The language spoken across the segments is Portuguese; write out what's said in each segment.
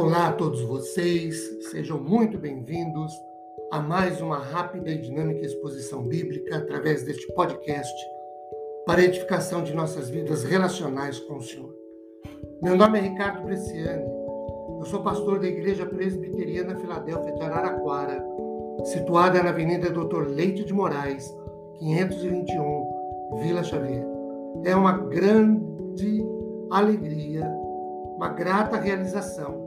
Olá a todos vocês, sejam muito bem-vindos a mais uma rápida e dinâmica exposição bíblica através deste podcast para edificação de nossas vidas relacionais com o Senhor. Meu nome é Ricardo Bresciani, eu sou pastor da Igreja Presbiteriana Filadélfia de Araraquara, situada na Avenida Doutor Leite de Moraes, 521, Vila Xavier. É uma grande alegria, uma grata realização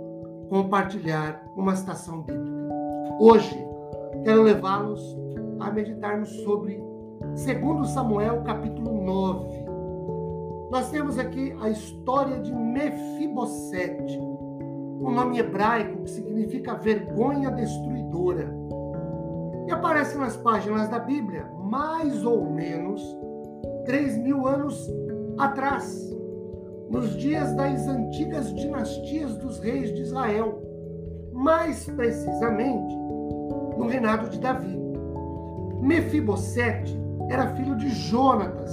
compartilhar uma estação bíblica. Hoje, quero levá-los a meditarmos sobre 2 Samuel, capítulo 9. Nós temos aqui a história de Mefibosete, um nome hebraico que significa vergonha destruidora. E aparece nas páginas da Bíblia mais ou menos 3 mil anos atrás nos dias das antigas dinastias dos reis de Israel, mais precisamente no reinado de Davi. Mefibosete era filho de Jonatas,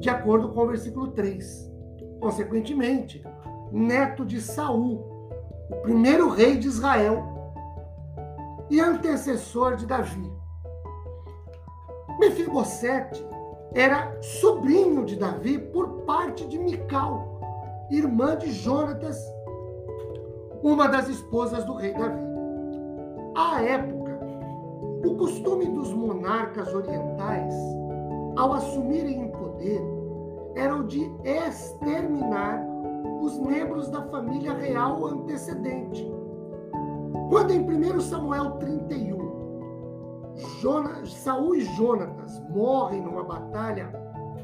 de acordo com o versículo 3. Consequentemente, neto de Saul, o primeiro rei de Israel e antecessor de Davi. Mefibosete era sobrinho de Davi por parte de Mical, irmã de Jonatas, uma das esposas do rei Davi. À época, o costume dos monarcas orientais, ao assumirem o poder, era o de exterminar os membros da família real antecedente. Quando em 1 Samuel 31, Jonas, Saul e Jonatas morrem numa batalha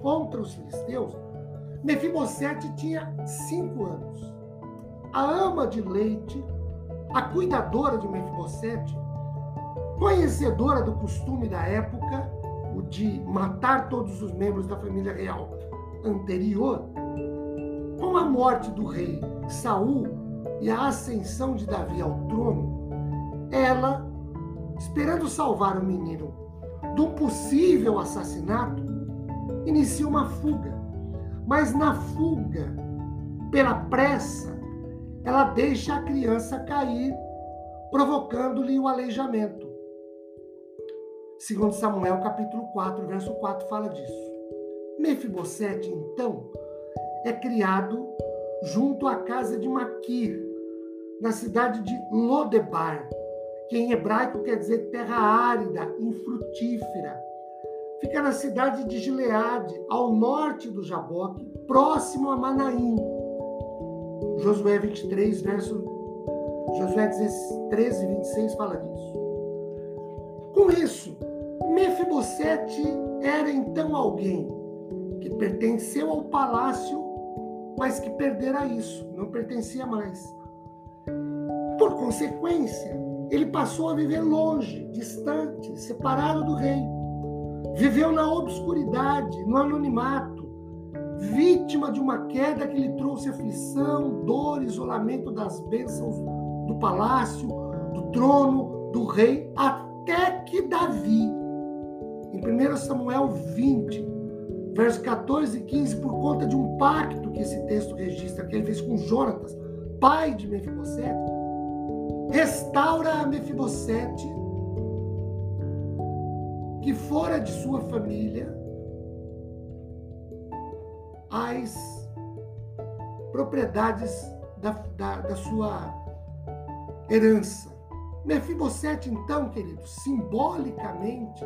contra os filisteus, Mefibosete tinha cinco anos. A ama de leite, a cuidadora de Mefibosete, conhecedora do costume da época, o de matar todos os membros da família real anterior, com a morte do rei Saul e a ascensão de Davi ao trono, ela, esperando salvar o menino do possível assassinato, inicia uma fuga mas na fuga, pela pressa, ela deixa a criança cair, provocando-lhe o aleijamento. Segundo Samuel, capítulo 4, verso 4 fala disso. Mefibosete, então, é criado junto à casa de Maquir, na cidade de Lodebar, que em hebraico quer dizer terra árida, infrutífera, fica na cidade de Gileade, ao norte do Jaboque, próximo a Manaim. Josué 23, verso Josué 13, 26 fala disso. Com isso, Mefibosete era então alguém que pertenceu ao palácio, mas que perdera isso, não pertencia mais. Por consequência, ele passou a viver longe, distante, separado do rei Viveu na obscuridade, no anonimato, vítima de uma queda que lhe trouxe aflição, dor, isolamento das bênçãos do palácio, do trono, do rei, até que Davi, em 1 Samuel 20, versos 14 e 15, por conta de um pacto que esse texto registra, que ele fez com Jonatas, pai de Mefibosete, restaura a Mefibosete que fora de sua família as propriedades da, da, da sua herança. Mefibosete, então, querido, simbolicamente,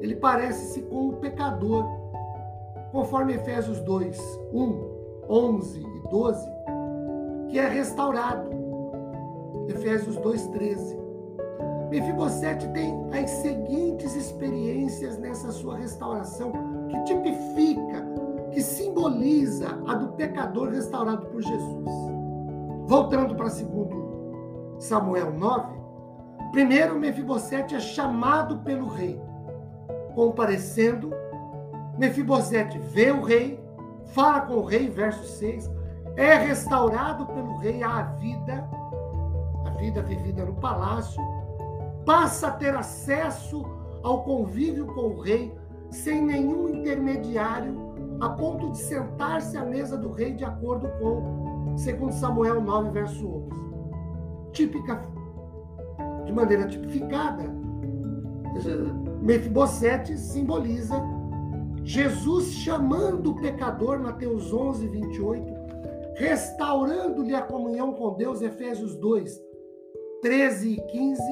ele parece-se com o pecador, conforme Efésios 2, 1, 11 e 12, que é restaurado. Efésios 2, 13. Mefibosete tem as seguintes experiências nessa sua restauração, que tipifica, que simboliza a do pecador restaurado por Jesus. Voltando para 2 Samuel 9, primeiro Mefibosete é chamado pelo rei. Comparecendo, Mefibosete vê o rei, fala com o rei, verso 6, é restaurado pelo rei à vida, a vida vivida no palácio, passa a ter acesso ao convívio com o rei sem nenhum intermediário, a ponto de sentar-se à mesa do rei de acordo com segundo Samuel 9, verso 11. Típica, de maneira tipificada, Mefibosete simboliza Jesus chamando o pecador, Mateus 11, 28, restaurando-lhe a comunhão com Deus, Efésios 2, 13 e 15,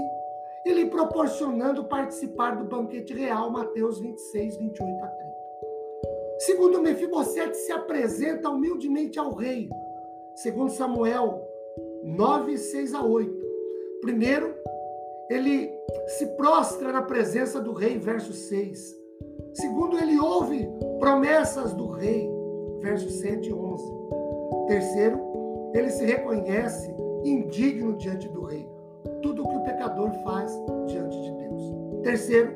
e lhe proporcionando participar do banquete real, Mateus 26, 28 a 30. Segundo Mefibosete se apresenta humildemente ao rei, segundo Samuel 9, 6 a 8. Primeiro, ele se prostra na presença do rei, verso 6. Segundo, ele ouve promessas do rei, versos 7 e 11. Terceiro, ele se reconhece indigno diante do rei. Tudo o que o pecador faz diante de Deus. Terceiro,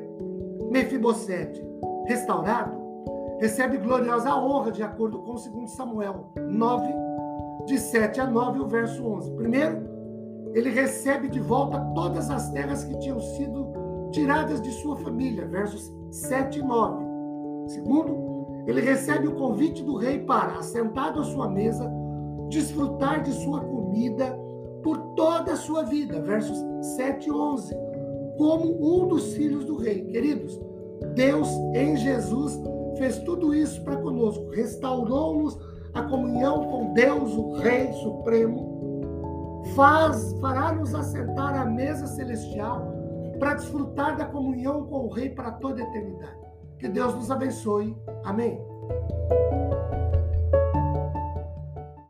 Mefibosete, restaurado, recebe gloriosa honra de acordo com 2 Samuel 9, de 7 a 9, o verso 11. Primeiro, ele recebe de volta todas as terras que tinham sido tiradas de sua família, versos 7 e 9. Segundo, ele recebe o convite do rei para, assentado à sua mesa, desfrutar de sua comida por toda a sua vida, versos 7 e 11, como um dos filhos do rei. Queridos, Deus em Jesus fez tudo isso para conosco, restaurou-nos a comunhão com Deus, o Rei Supremo, faz, fará nos assentar à mesa celestial para desfrutar da comunhão com o Rei para toda a eternidade. Que Deus nos abençoe. Amém.